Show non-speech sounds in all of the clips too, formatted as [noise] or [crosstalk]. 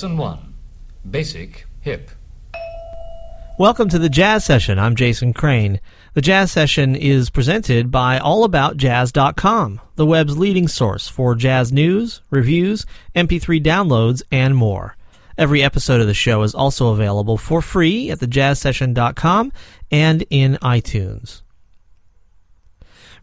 Lesson 1 Basic Hip. Welcome to the Jazz Session. I'm Jason Crane. The Jazz Session is presented by AllAboutJazz.com, the web's leading source for jazz news, reviews, MP3 downloads, and more. Every episode of the show is also available for free at thejazzsession.com and in iTunes.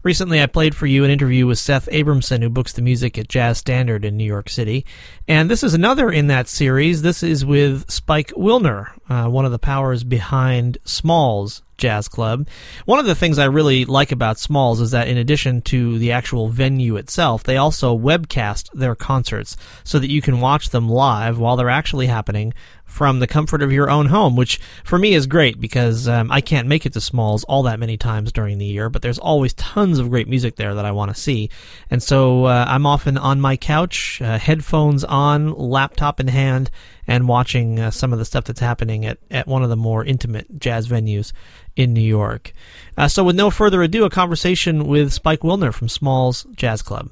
Recently, I played for you an interview with Seth Abramson, who books the music at Jazz Standard in New York City. And this is another in that series. This is with Spike Wilner, uh, one of the powers behind Smalls Jazz Club. One of the things I really like about Smalls is that in addition to the actual venue itself, they also webcast their concerts so that you can watch them live while they're actually happening from the comfort of your own home, which for me is great because um, I can't make it to Smalls all that many times during the year, but there's always tons of great music there that I want to see. And so uh, I'm often on my couch, uh, headphones on, laptop in hand, and watching uh, some of the stuff that's happening at, at one of the more intimate jazz venues in New York. Uh, so, with no further ado, a conversation with Spike Wilner from Smalls Jazz Club.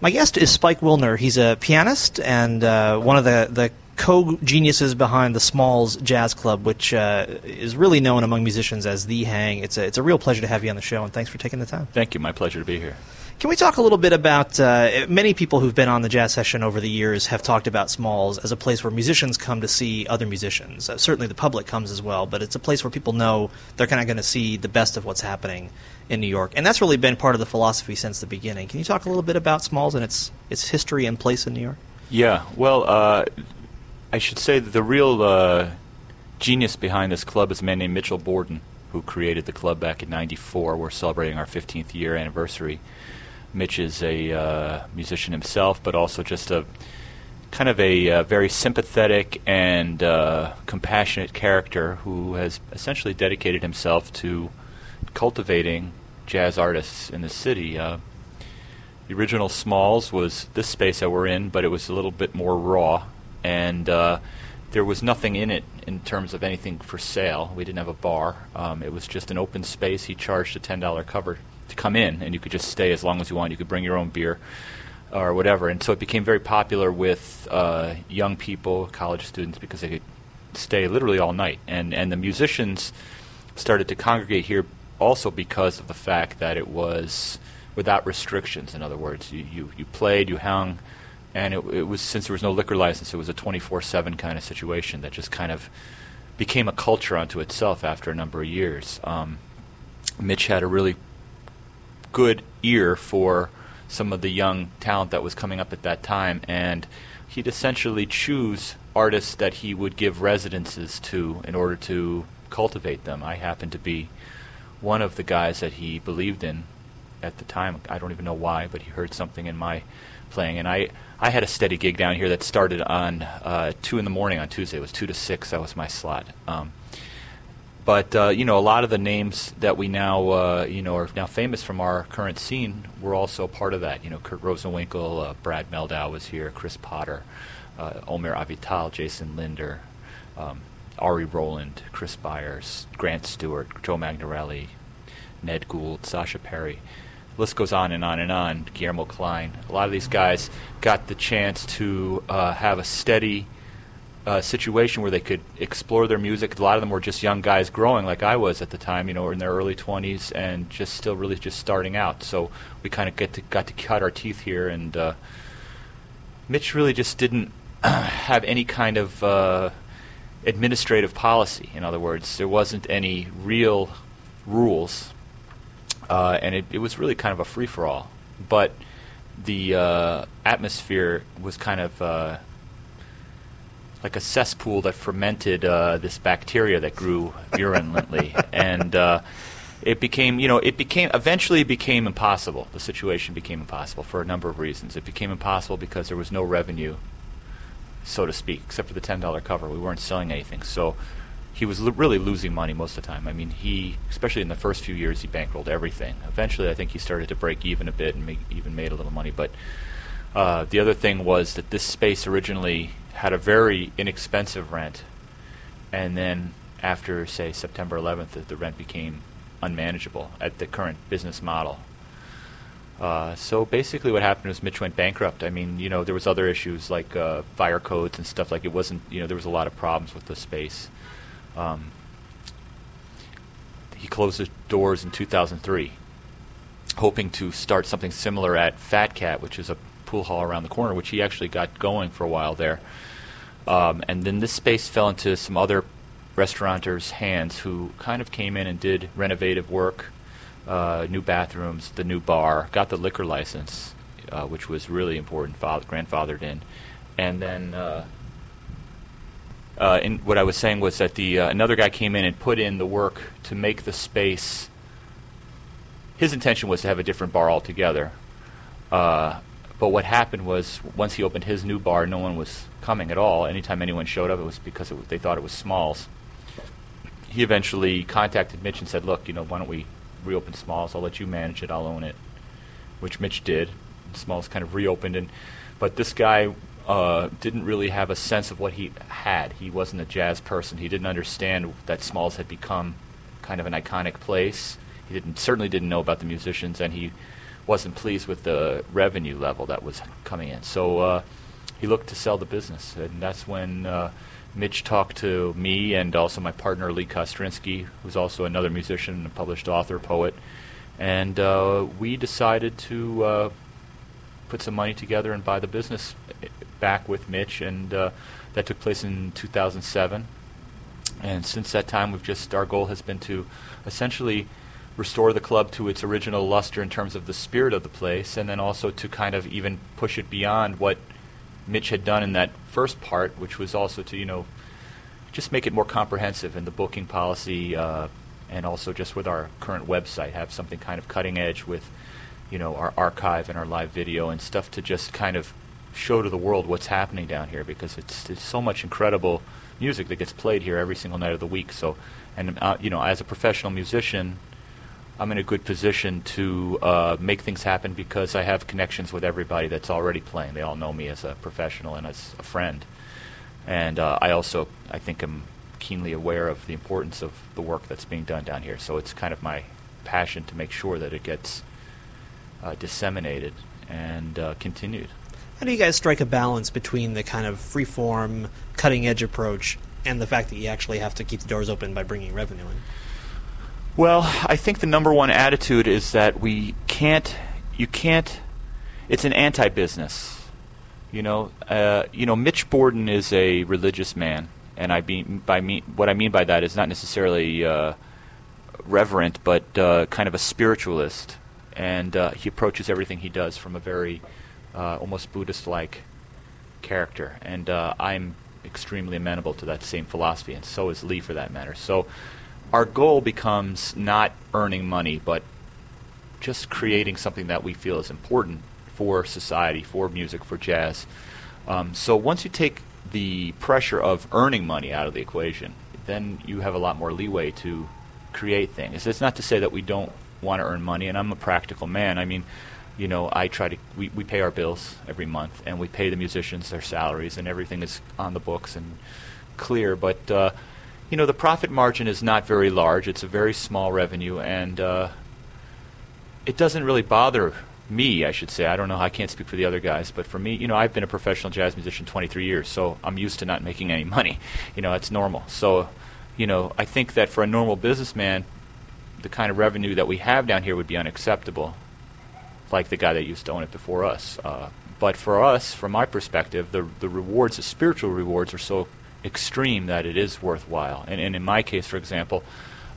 My guest is Spike Wilner. He's a pianist and uh, one of the, the co-geniuses behind the Smalls Jazz Club, which uh, is really known among musicians as the Hang. It's a, it's a real pleasure to have you on the show, and thanks for taking the time. Thank you. My pleasure to be here. Can we talk a little bit about uh, many people who've been on the jazz session over the years have talked about Smalls as a place where musicians come to see other musicians. Uh, certainly the public comes as well, but it's a place where people know they're kind of going to see the best of what's happening in New York, and that's really been part of the philosophy since the beginning. Can you talk a little bit about Smalls and its its history and place in New York? Yeah, well, uh, I should say that the real uh, genius behind this club is a man named Mitchell Borden, who created the club back in '94. We're celebrating our 15th year anniversary Mitch is a uh, musician himself, but also just a kind of a uh, very sympathetic and uh, compassionate character who has essentially dedicated himself to cultivating jazz artists in the city. Uh, the original Smalls was this space that we're in, but it was a little bit more raw, and uh, there was nothing in it in terms of anything for sale. We didn't have a bar. Um, it was just an open space. He charged a ten dollar cover to come in, and you could just stay as long as you want. You could bring your own beer or whatever. And so it became very popular with uh, young people, college students, because they could stay literally all night. And and the musicians started to congregate here also because of the fact that it was without restrictions. In other words, you you, you played, you hung, and it, it was since there was no liquor license, it was a 24/7 kind of situation that just kind of became a culture unto itself after a number of years. Um, Mitch had a really good ear for some of the young talent that was coming up at that time, and he'd essentially choose artists that he would give residences to in order to cultivate them. I happened to be one of the guys that he believed in at the time. I don't even know why, but he heard something in my playing, and I I had a steady gig down here that started on uh, two in the morning on Tuesday. It was two to six. That was my slot. Um, but uh, you know, a lot of the names that we now uh, you know are now famous from our current scene were also part of that. You know, Kurt Rosenwinkel, uh, Brad Mehldau was here, Chris Potter, uh, Omer Avital, Jason Lindner, um, Ari Roland, Chris Byars, Grant Stewart, Joe Magnarelli, Ned Goold, Sacha Perry. List goes on and on and on. Guillermo Klein. A lot of these guys got the chance to uh, have a steady uh, situation where they could explore their music. A lot of them were just young guys growing, like I was at the time, you know, in their early 20s and just still really just starting out. So we kind of get to got to cut our teeth here, and uh, Mitch really just didn't [clears throat] have any kind of uh, administrative policy. In other words, there wasn't any real rules, uh, and it, it was really kind of a free for all. But the uh, atmosphere was kind of uh, like a cesspool that fermented uh, this bacteria that grew virulently, [laughs] and uh, it became, you know, it became eventually it became impossible. The situation became impossible for a number of reasons. It became impossible because there was no revenue, so to speak, except for the ten dollar cover. We weren't selling anything, so he was l- really losing money most of the time. I mean, he, especially in the first few years, he bankrolled everything. Eventually, I think he started to break even a bit and make, even made a little money, but. Uh, the other thing was that this space originally had a very inexpensive rent, and then after say September 11th, the, the rent became unmanageable at the current business model. Uh, so basically, what happened was Mitch went bankrupt. I mean, you know, there was other issues like uh, fire codes and stuff. Like it wasn't, you know, there was a lot of problems with the space. Um, he closed his doors in 2003, hoping to start something similar at Fat Cat, which is a pool hall around the corner, which he actually got going for a while there. Um, and then this space fell into some other restaurateurs' hands who kind of came in and did renovative work, uh, new bathrooms, the new bar, got the liquor license, uh, which was really important, father, grandfathered in. And then uh, uh, in what I was saying was that the uh, another guy came in and put in the work to make the space. His intention was to have a different bar altogether. Uh, but what happened was once he opened his new bar, no one was coming at all. Anytime anyone showed up, it was because it w- they thought it was Smalls. He eventually contacted Mitch and said, "Look, you know, why don't we reopen Smalls? I'll let you manage it. I'll own it." Which Mitch did. Smalls kind of reopened, and but this guy uh, didn't really have a sense of what he had. He wasn't a jazz person. He didn't understand that Smalls had become kind of an iconic place. He didn't certainly didn't know about the musicians, and he wasn't pleased with the revenue level that was coming in. So uh, he looked to sell the business, and that's when uh, Mitch talked to me and also my partner Lee Kostrinsky, who's also another musician, a published author, poet, and uh, we decided to uh, put some money together and buy the business back with Mitch, and uh, that took place in 2007. And since that time, we've just our goal has been to essentially restore the club to its original luster in terms of the spirit of the place, and then also to kind of even push it beyond what Mitch had done in that first part, which was also to you know just make it more comprehensive in the booking policy, uh, and also just with our current website, have something kind of cutting edge with you know our archive and our live video and stuff to just kind of show to the world what's happening down here because it's, it's so much incredible music that gets played here every single night of the week. So, and uh, you know, as a professional musician, I'm in a good position to uh, make things happen because I have connections with everybody that's already playing. They all know me as a professional and as a friend, and uh, I also I think am keenly aware of the importance of the work that's being done down here. So it's kind of my passion to make sure that it gets uh, disseminated and uh, continued. How do you guys strike a balance between the kind of freeform, cutting edge approach and the fact that you actually have to keep the doors open by bringing revenue in? Well, I think the number one attitude is that we can't, you can't, it's an anti-business. You know, uh, you know, Mitch Borden is a religious man, and I mean by me, what I mean by that is not necessarily uh, reverent, but uh, kind of a spiritualist, and uh, he approaches everything he does from a very uh, almost Buddhist-like character, and uh, I'm extremely amenable to that same philosophy, and so is Lee, for that matter. So our goal becomes not earning money, but just creating something that we feel is important for society, for music, for jazz. Um, so once you take the pressure of earning money out of the equation, then you have a lot more leeway to create things. It's not to say that we don't want to earn money, and I'm a practical man. I mean, you know, I try to we, we pay our bills every month, and we pay the musicians their salaries, and everything is on the books and clear. But uh, you know, the profit margin is not very large. It's a very small revenue, and uh, it doesn't really bother me, I should say. I don't know. I can't speak for the other guys, but for me, you know, I've been a professional jazz musician 23 years, so I'm used to not making any money. [laughs] You know, it's normal. So, you know, I think that for a normal businessman, the kind of revenue that we have down here would be unacceptable, like the guy that used to own it before us. Uh, but for us, from my perspective, the the rewards, the spiritual rewards, are so extreme that it is worthwhile. And, and in my case, for example,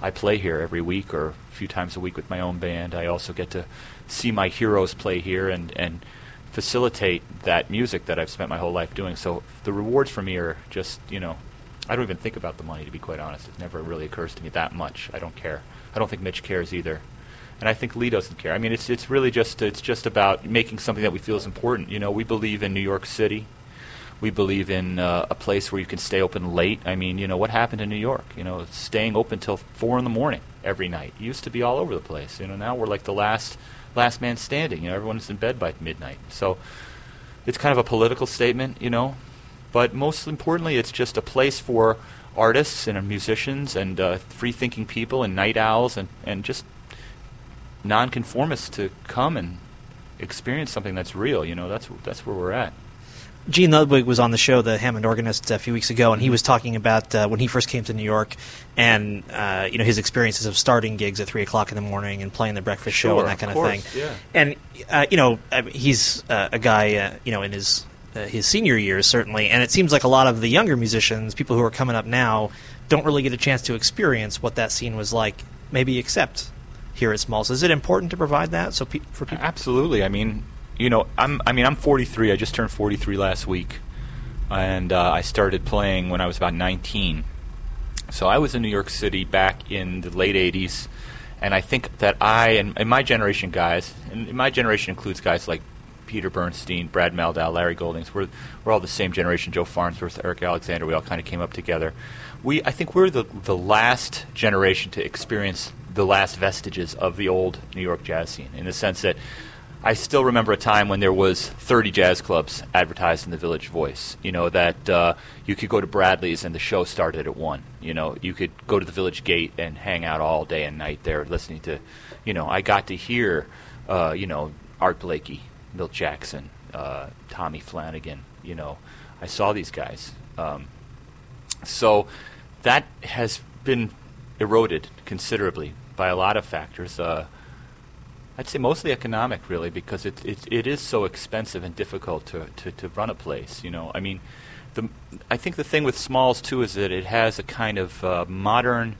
I play here every week or a few times a week with my own band. I also get to see my heroes play here and, and facilitate that music that I've spent my whole life doing. So the rewards for me are just, you know, I don't even think about the money, to be quite honest. It never really occurs to me that much. I don't care. I don't think Mitch cares either. And I think Lee doesn't care. I mean, it's, it's really just, it's just about making something that we feel is important. You know, we believe in New York City we believe in uh, a place where you can stay open late. I mean, you know, what happened in New York? You know, staying open till four in the morning every night. It used to be all over the place. You know, now we're like the last last man standing. You know, everyone's in bed by midnight. So it's kind of a political statement, you know, but most importantly, it's just a place for artists and musicians and uh, free-thinking people and night owls and, and just nonconformists to come and experience something that's real. You know, that's that's where we're at. Gene Ludwig was on the show, the Hammond organist, a few weeks ago, and he was talking about uh, when he first came to New York, and uh, you know his experiences of starting gigs at three o'clock in the morning and playing the breakfast Sure, show and that kind of of, thing. yeah. And uh, you know he's uh, a guy, uh, you know, in his uh, his senior years certainly, and it seems like a lot of the younger musicians, people who are coming up now, don't really get a chance to experience what that scene was like, maybe except here at Smalls. Is it important to provide that so pe- for people? Absolutely. I mean, you know, I'm. I mean, I'm 43. I just turned 43 last week, and uh, I started playing when I was about 19. So I was in New York City back in the late 80s, and I think that I and, and my generation guys, and my generation includes guys like Peter Bernstein, Brad Mehldau, Larry Goldings. We're we're all the same generation. Joe Farnsworth, Eric Alexander. We all kind of came up together. We I think we're the the last generation to experience the last vestiges of the old New York jazz scene, in the sense that I still remember a time when there was 30 jazz clubs advertised in the Village Voice. You know that uh, you could go to Bradley's and the show started at one. You know you could go to the Village Gate and hang out all day and night there, listening to. You know I got to hear, uh, you know Art Blakey, Milt Jackson, uh, Tommy Flanagan. You know I saw these guys. Um, so that has been eroded considerably by a lot of factors. Uh, I'd say mostly economic, really, because it, it it is so expensive and difficult to, to, to run a place. You know, I mean, the I think the thing with Smalls too is that it has a kind of uh, modern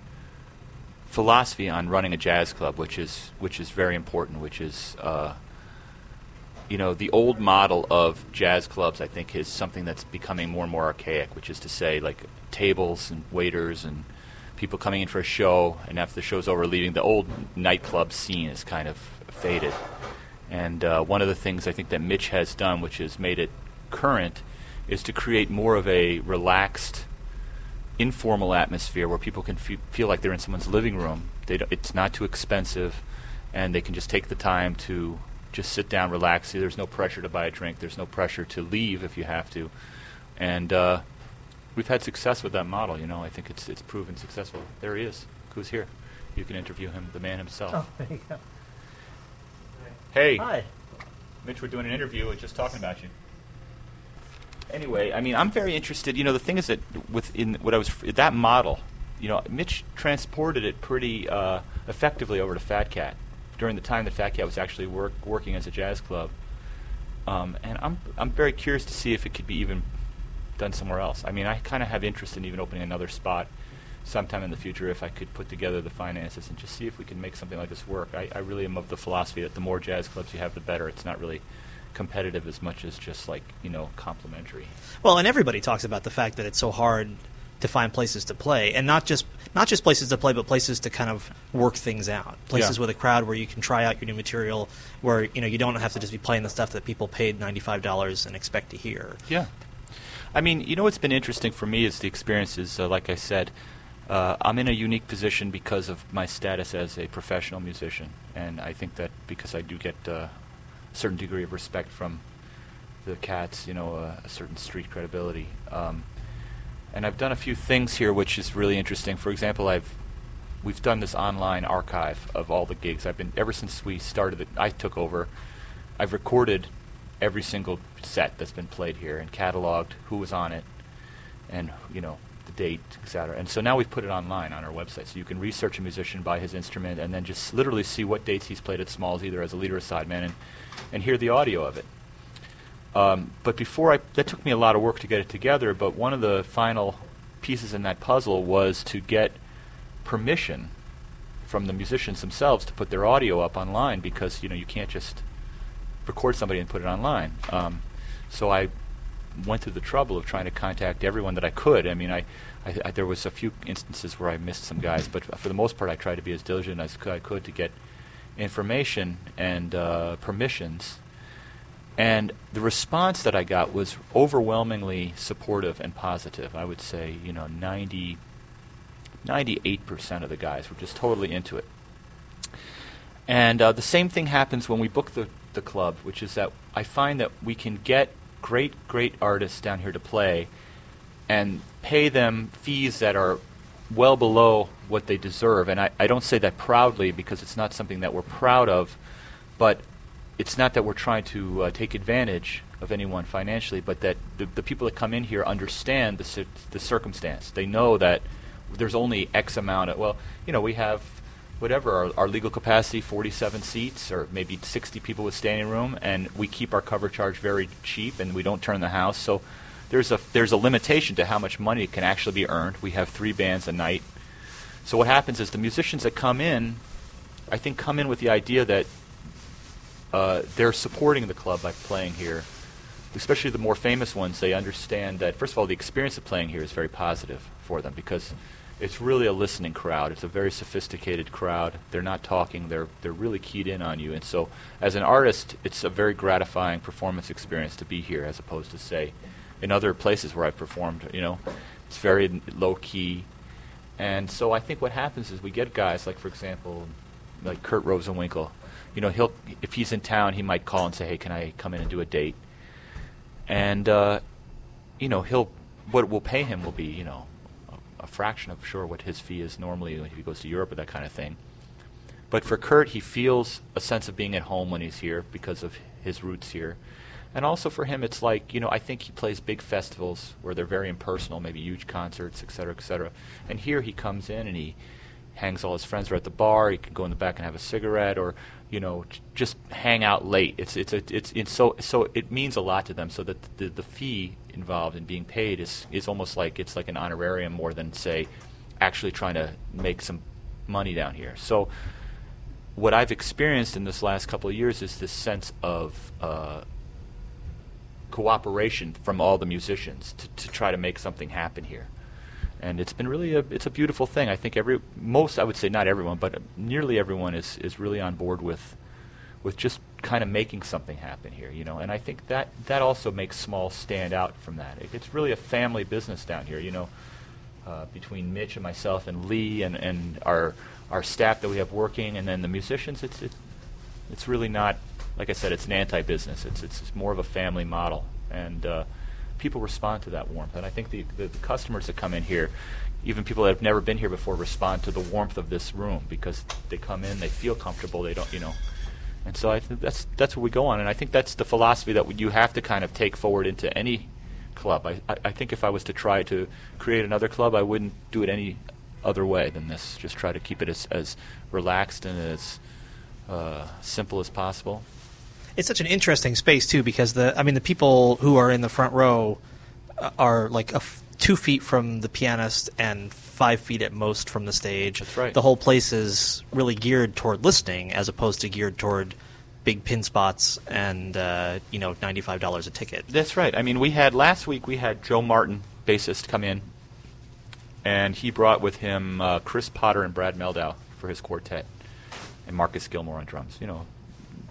philosophy on running a jazz club, which is which is very important. Which is uh, you know the old model of jazz clubs. I think is something that's becoming more and more archaic. Which is to say, like tables and waiters and people coming in for a show, and after the show's over, leaving. The old nightclub scene is kind of faded. And uh, one of the things I think that Mitch has done, which has made it current, is to create more of a relaxed, informal atmosphere where people can fe- feel like they're in someone's living room. It's not too expensive, and they can just take the time to just sit down, relax. There's no pressure to buy a drink. There's no pressure to leave if you have to. And uh, we've had success with that model. You know, I think it's it's proven successful. There he is. Who's here? You can interview him, the man himself. Oh, there you go. Hey, Hi. Mitch, we're doing an interview and just talking about you. Anyway, I mean, I'm very interested. You know, the thing is that within what I was that model, you know, Mitch transported it pretty uh, effectively over to Fat Cat during the time that Fat Cat was actually work, working as a jazz club. Um, and I'm I'm very curious to see if it could be even done somewhere else. I mean, I kind of have interest in even opening another spot sometime in the future if I could put together the finances and just see if we can make something like this work. I, I really am of the philosophy that the more jazz clubs you have, the better. It's not really competitive as much as just like you know complementary. Well, and everybody talks about the fact that it's so hard to find places to play, and not just not just places to play, but places to kind of work things out. Places Yeah. with a crowd where you can try out your new material, where you know you don't have to just be playing the stuff that people paid ninety five dollars and expect to hear. Yeah. I mean, you know what's been interesting for me is the experiences. Uh, like I said, uh, I'm in a unique position because of my status as a professional musician, and I think that because I do get uh, a certain degree of respect from the cats, you know, uh, a certain street credibility. Um, and I've done a few things here, which is really interesting. For example, I've we've done this online archive of all the gigs. I've been ever since we started. It, I took over. I've recorded every single set that's been played here and cataloged who was on it, and you know the date, etc. And so now we've put it online on our website, so you can research a musician by his instrument and then just literally see what dates he's played at Smalls, either as a leader or sideman, and and hear the audio of it. Um, but before I, that took me a lot of work to get it together. But one of the final pieces in that puzzle was to get permission from the musicians themselves to put their audio up online because you know you can't just record somebody and put it online. Um, so I went through the trouble of trying to contact everyone that I could. I mean, I, I, I there was a few instances where I missed some guys, but for the most part, I tried to be as diligent as I could to get information and uh, permissions. And the response that I got was overwhelmingly supportive and positive. I would say, you know, 90, 98% of the guys were just totally into it. And uh, the same thing happens when we book the, the club, which is that I find that we can get great, great artists down here to play and pay them fees that are well below what they deserve. And I, I don't say that proudly because it's not something that we're proud of, but it's not that we're trying to uh, take advantage of anyone financially, but that the, the people that come in here understand the, the circumstance. They know that there's only X amount of, well, you know, we have whatever, our, our legal capacity, 47 seats, or maybe 60 people with standing room, and we keep our cover charge very cheap, and we don't turn the house. So there's a, there's a limitation to how much money can actually be earned. We have three bands a night. So what happens is the musicians that come in, I think, come in with the idea that uh, they're supporting the club by playing here. Especially the more famous ones, they understand that first of all, the experience of playing here is very positive for them because it's really a listening crowd. It's a very sophisticated crowd. They're not talking. They're they're really keyed in on you. And so, as an artist, it's a very gratifying performance experience to be here, as opposed to say, in other places where I've performed. You know, it's very low key. And so I think what happens is we get guys like, for example, like Kurt Rosenwinkel. You know, he'll if he's in town, he might call and say, "Hey, can I come in and do a date?" And uh, you know, he'll what we'll pay him will be you know a, a fraction of sure what his fee is normally if he goes to Europe or that kind of thing. But for Kurt, he feels a sense of being at home when he's here because of his roots here. And also for him, it's like, you know, I think he plays big festivals where they're very impersonal, maybe huge concerts, et cetera, et cetera. And here he comes in and he hangs all his friends are at the bar. He can go in the back and have a cigarette, or you know, just hang out late. It's it's a, it's it's so so it means a lot to them. So that the the fee involved in being paid is is almost like it's like an honorarium more than say actually trying to make some money down here. So what I've experienced in this last couple of years is this sense of uh, cooperation from all the musicians to, to try to make something happen here. And it's been really a it's a beautiful thing. I think every most I would say not everyone, but nearly everyone is, is really on board with with just kind of making something happen here, you know. And I think that that also makes Small stand out from that. It, it's really a family business down here, you know. Uh, between Mitch and myself and Lee and, and our our staff that we have working, and then the musicians, it's it, it's really not like I said, it's an anti-business. It's it's, more of a family model, and uh, people respond to that warmth. And I think the, the the customers that come in here, even people that have never been here before, respond to the warmth of this room because they come in, they feel comfortable. They don't, you know. And so I think that's that's what we go on, and I think that's the philosophy that you have to kind of take forward into any club. I, I, I think if I was to try to create another club, I wouldn't do it any other way than this. Just try to keep it as, as relaxed and as uh, simple as possible. It's such an interesting space too, because the I mean the people who are in the front row uh, are like a f- two feet from the pianist and five feet at most from the stage. That's right. The whole place is really geared toward listening, as opposed to geared toward big pin spots and uh, you know ninety five dollars a ticket. That's right. I mean, we had last week we had Joe Martin, bassist, come in, and he brought with him uh, Chris Potter and Brad Mehldau for his quartet, and Marcus Gilmore on drums. You know,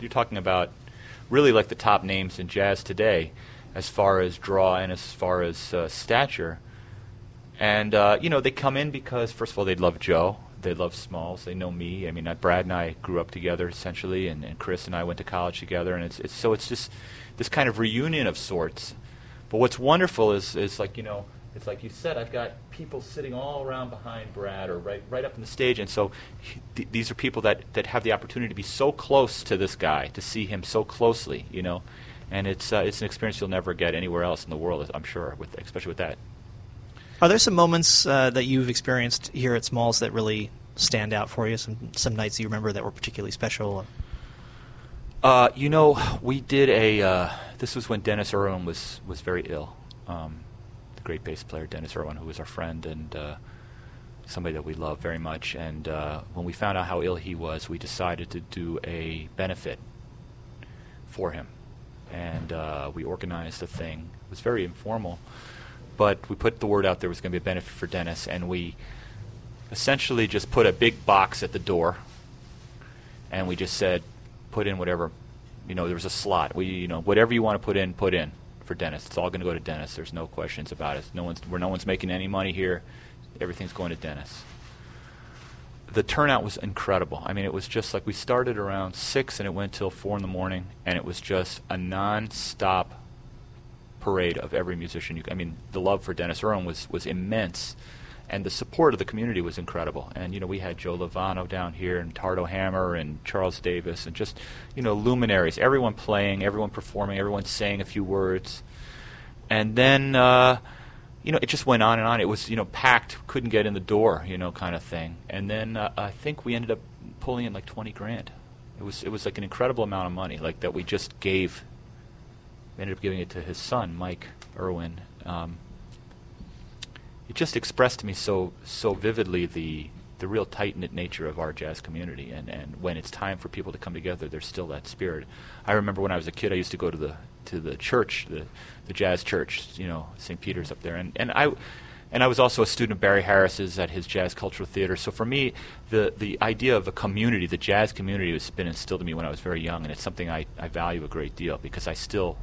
you're talking about really like the top names in jazz today, as far as draw and as far as uh, stature. And uh, you know, they come in because first of all, they love Joe. They love Smalls. They know me. I mean, uh, Brad and I grew up together essentially, and, and Chris and I went to college together. And it's, it's so it's just this kind of reunion of sorts. But what's wonderful is is like you know, it's like you said, I've got people sitting all around behind Brad or right right up in the stage, and so th- these are people that that have the opportunity to be so close to this guy, to see him so closely, you know. And it's uh, it's an experience you'll never get anywhere else in the world, I'm sure, with especially with that. Are there some moments uh, that you've experienced here at Smalls that really stand out for you? Some some nights you remember that were particularly special? Uh, you know, we did a. Uh, this was when Dennis Irwin was was very ill. Um, great bass player Dennis Irwin, who was our friend and uh, somebody that we love very much. And uh, when we found out how ill he was, we decided to do a benefit for him, and uh, we organized a thing. It was very informal, but we put the word out there was going to be a benefit for Dennis, and we essentially just put a big box at the door and we just said, put in whatever, you know, there was a slot. We, you know, whatever you want to put in, put in for Dennis. It's all going to go to Dennis. There's no questions about it. No one's, where no one's making any money here. Everything's going to Dennis. The turnout was incredible. I mean, it was just like we started around six and it went till four in the morning, and it was just a non-stop parade of every musician. You, I mean, the love for Dennis Irwin was was immense, and the support of the community was incredible. And you know, we had Joe Lovano down here, and Tardo Hammer, and Charles Davis, and just you know, luminaries. Everyone playing, everyone performing, everyone saying a few words, and then. Uh, you know, it just went on and on. It was, you know, packed, couldn't get in the door, you know, kind of thing. And then uh, I think we ended up pulling in like 20 grand. It was, it was like an incredible amount of money, like that we just gave. We ended up giving it to his son, Mike Irwin. Um, it just expressed to me so so vividly the the real tight knit nature of our jazz community, and, and when it's time for people to come together, there's still that spirit. I remember when I was a kid, I used to go to the to the church, the the jazz church, you know, St. Peter's up there, and and I. And I was also a student of Barry Harris's at his Jazz Cultural Theater. So for me, the, the idea of a community, the jazz community, has been instilled in me when I was very young, and it's something I, I value a great deal because I still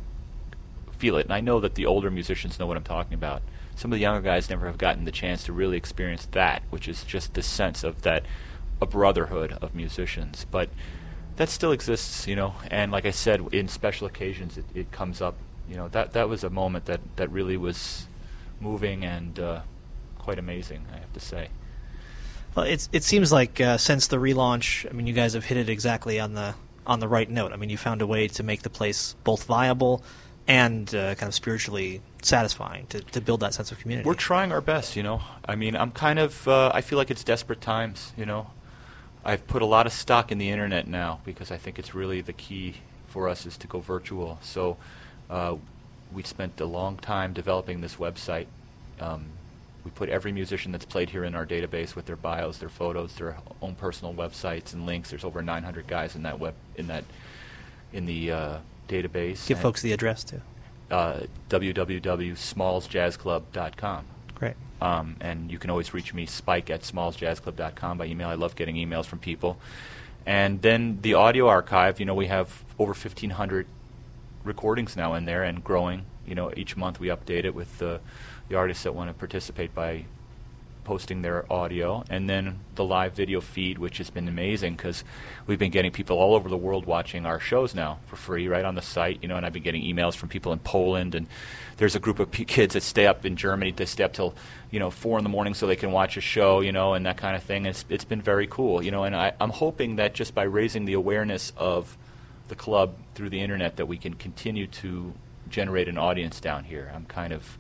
feel it. And I know that the older musicians know what I'm talking about some of the younger guys never have gotten the chance to really experience that, which is just the sense of that a brotherhood of musicians. But that still exists, you know. And like I said, in special occasions, it, it comes up. You know, that that was a moment that that really was moving and uh, quite amazing. I have to say. Well, it's it seems like uh, since the relaunch, I mean, you guys have hit it exactly on the on the right note. I mean, you found a way to make the place both viable and uh, kind of spiritually satisfying to, to build that sense of community. We're trying our best, you know. I mean, I'm kind of, uh, I feel like it's desperate times, you know. I've put a lot of stock in the internet now because I think it's really the key for us is to go virtual. So uh, we spent a long time developing this website. Um, we put every musician that's played here in our database with their bios, their photos, their own personal websites and links. There's over 900 guys in that web in that in the uh, database. Give folks the address too. Uh, www.smallsjazzclub.com. Great. Um, and you can always reach me, spike at smallsjazzclub.com by email. I love getting emails from people. And then the audio archive, you know, we have over 1,500 recordings now in there and growing. You know, each month we update it with the, the artists that want to participate by posting their audio, and then the live video feed, which has been amazing because we've been getting people all over the world watching our shows now for free right on the site. You know, and I've been getting emails from people in Poland, and there's a group of p- kids that stay up in Germany. They stay up till you know four in the morning so they can watch a show, you know, and that kind of thing. It's it's been very cool, you know, and I, I'm hoping that just by raising the awareness of the club through the internet that we can continue to generate an audience down here. I'm kind of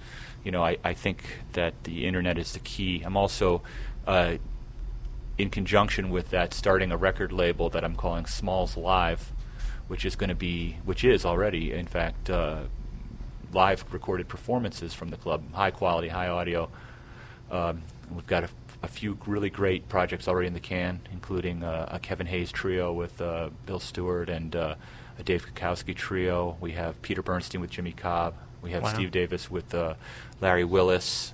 you know, I, I think that the internet is the key. I'm also, uh, in conjunction with that, starting a record label that I'm calling Smalls Live, which is going to be, which is already, in fact, uh, live recorded performances from the club, high quality, high audio. Um, we've got a, a, few really great projects already in the can, including uh, a Kevin Hayes trio with uh, Bill Stewart and uh, a Dave Kikoski trio. We have Peter Bernstein with Jimmy Cobb. We have wow. Steve Davis with uh, Larry Willis.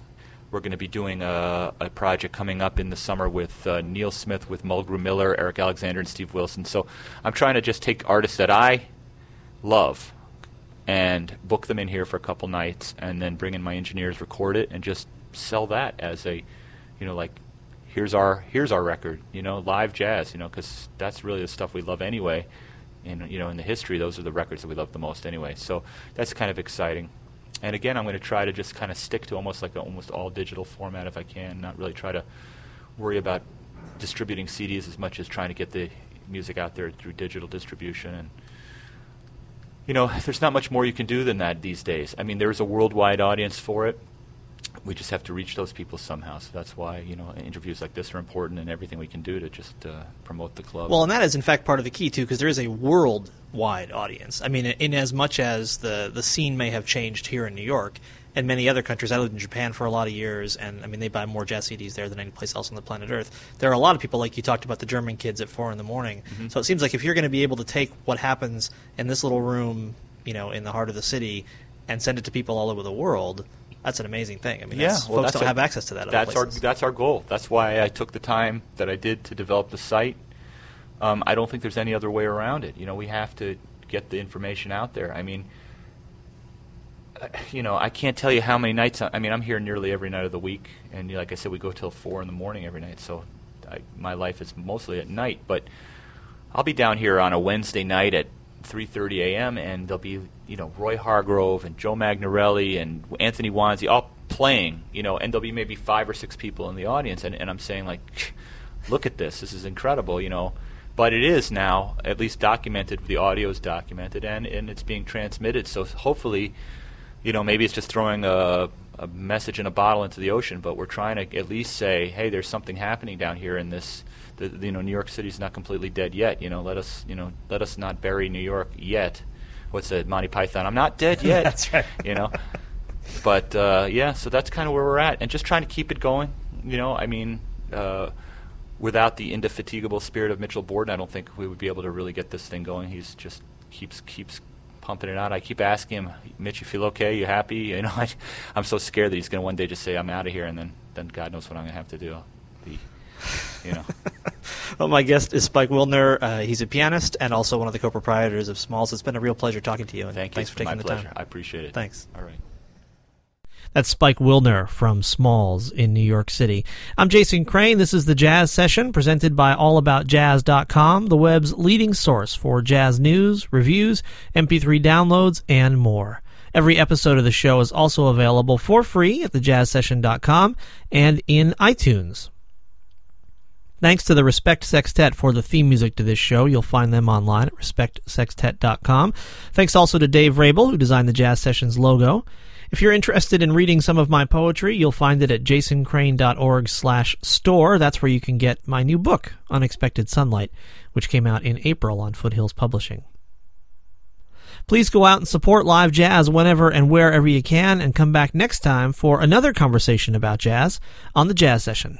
We're going to be doing a, a, project coming up in the summer with uh, Neal Smith, with Mulgrew Miller, Eric Alexander, and Steve Wilson. So I'm trying to just take artists that I love and book them in here for a couple nights, and then bring in my engineers, record it, and just sell that as a, you know, like here's our here's our record, you know, live jazz, you know, because that's really the stuff we love anyway. And you know, in the history, those are the records that we love the most anyway. So that's kind of exciting. And again, I'm going to try to just kind of stick to almost like an almost all digital format if I can, not really try to worry about distributing CDs as much as trying to get the music out there through digital distribution. And you know, there's not much more you can do than that these days. I mean, there's a worldwide audience for it. We just have to reach those people somehow. So that's why you know interviews like this are important, and everything we can do to just uh, promote the club. Well, and that is in fact part of the key too, because there is a worldwide audience. I mean, in as much as the the scene may have changed here in New York and many other countries. I lived in Japan for a lot of years, and I mean, they buy more jazz CDs there than any place else on the planet Earth. There are a lot of people, like you talked about, the German kids at four in the morning. Mm-hmm. So it seems like if you're going to be able to take what happens in this little room, you know, in the heart of the city, and send it to people all over the world. That's an amazing thing. I mean, yeah, well, folks don't a, have access to that. That's our that's our goal. That's why I took the time that I did to develop the site. Um, I don't think there's any other way around it. You know, we have to get the information out there. I mean, uh, you know, I can't tell you how many nights. I, I mean, I'm here nearly every night of the week, and like I said, we go till four in the morning every night. So I, my life is mostly at night. But I'll be down here on a Wednesday night at 3:30 a.m. and there'll be you know Roy Hargrove and Joe Magnarelli and Anthony Wonsey all playing, you know, and there'll be maybe five or six people in the audience, and, and I'm saying like, [laughs] look at this, this is incredible, you know. But it is now at least documented. The audio is documented, and, and it's being transmitted. So hopefully, you know, maybe it's just throwing a, a message in a bottle into the ocean. But we're trying to at least say, hey, there's something happening down here in this. The, you know, New York City's not completely dead yet. You know, let us, you know, let us not bury New York yet. What's it, Monty Python? I'm not dead yet. [laughs] That's right. [laughs] You know, but uh, yeah, so that's kind of where we're at, and just trying to keep it going. You know, I mean, uh, without the indefatigable spirit of Mitchell Borden, I don't think we would be able to really get this thing going. He's just keeps keeps pumping it out. I keep asking him, Mitch, you feel okay? You happy? [laughs] You know, I, I'm so scared that he's going to one day just say, I'm out of here, and then then God knows what I'm going to have to do. Be, you know. Well, my guest is Spike Wilner. Uh, he's a pianist and also one of the co-proprietors of Smalls. It's been a real pleasure talking to you. And Thank thanks you. for taking My the pleasure. time. I appreciate it. Thanks. All right. That's Spike Wilner from Smalls in New York City. I'm Jason Crane. This is the Jazz Session presented by AllAboutJazz.com, the web's leading source for jazz news, reviews, MP3 downloads, and more. Every episode of the show is also available for free at thejazzsession.com and in iTunes. Thanks to the Respect Sextet for the theme music to this show. You'll find them online at respectsextet.com. Thanks also to Dave Rabel, who designed the Jazz Sessions logo. If you're interested in reading some of my poetry, you'll find it at jasoncrane.org slash store. That's where you can get my new book, Unexpected Sunlight, which came out in April on Foothills Publishing. Please go out and support live jazz whenever and wherever you can, and come back next time for another conversation about jazz on the Jazz Session.